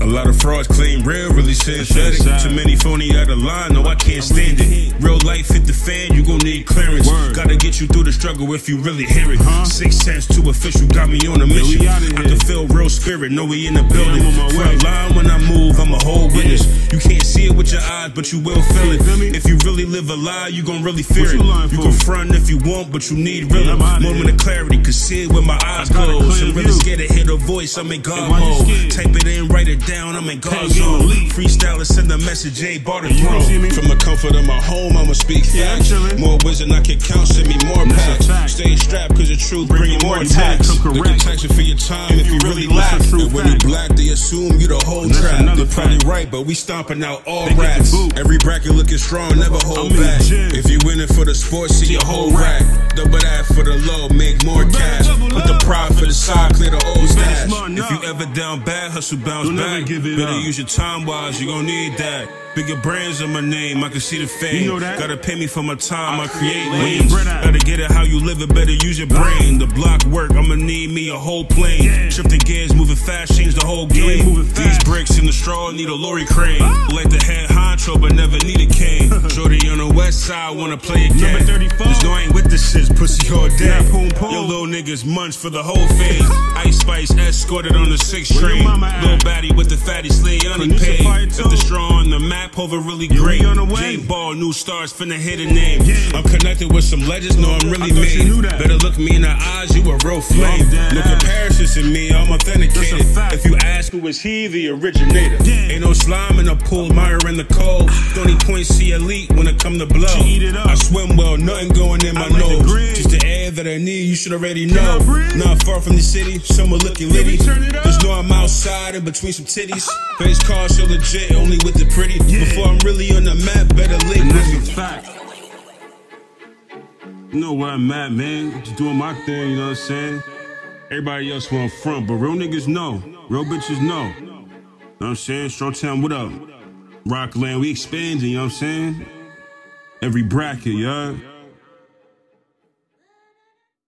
A lot of frauds claim real, really synthetic. Too many phony out of line, no, I can't stand it. Real life hit the fan, you gon' need clearance. Word. Gotta get you through the struggle if you really hear it. Uh-huh. Six cents to official, got me on a mission. outta I can feel real spirit, know we in the building. I'm on my Front line when I move, I'm a whole witness. You can't see it with your eyes, but you will feel it. Feel? If you really live a lie, you gon' really fear What it. you can front if you want, but you need real. Yeah, Moment of clarity, can see it with my eyes closed. Really scared to hear the voice, I'm in God mode. Type it in, write it down, I'm in God zone. Freestyle and send a message, Jaii Barrh the You me? From the comfort of my home, I'ma speak facts. More wisdom I can count, send me more packs. Truth bringing more more tax. tax, I'm They can correct. tax you for your time if, you really lack. And when you black, they assume you the whole trap. They're probably right, but we stomping out all rats. Every bracket looking strong, never hold back. If you in it for the sports, see your whole rack. Double that for the low, make more cash. Put the pride for the side, clear the old stash. If you ever down bad, hustle bounce back. give it Better use your time wise, you gon' need that. Bigger brands on my name, I can see the fame. You know that? Gotta pay me for my time, I, create lanes. Gotta how you live it, better use your brain. The block work, I'ma need me a whole plane. Yeah. Shifting gears, moving fast, change the whole game. These bricks in the straw need a lorry crane. Ah. Like the head honcho, but never need a cane. Shorty on the west side wanna play again. Number 34. Just know I ain't with the shit, pussy all day. Yeah, poom, poom. Yo, little niggas munch for the whole phase. Ice Spice escorted on the six train. Little baddie with the fatty slay Kanisha paid. Fire If too. the straw on the map, Hover really great. we on the way. J Ball, new stars finna hit a name. I'm connected with some legends, know I'm really made. Better look me in the eyes, you a real flame. No comparisons to me, I'm authenticated. That's a fact. If you ask who is he, the originator. Ain't no slime in the pool, Meyer in the cold. 20 points, see elite when it come to blow. Eat it up. I swim well, nothing going in my nose. Green. Just the air that I need, you should already know. Not far from the city, somewhere looking Yeah, litty. turn it up. Just know I'm outside in between some titties. Face cars so legit, only with the pretty. Yeah. Before I'm really on the map, better link And that's a fact. You know where I'm at, man. Just doing my thing, you know what I'm saying? Everybody else want front, but real niggas know. Real bitches know. You know what I'm saying? Strong Town, what up? Rockland, we expanding, you know what I'm saying? Every bracket, y'all.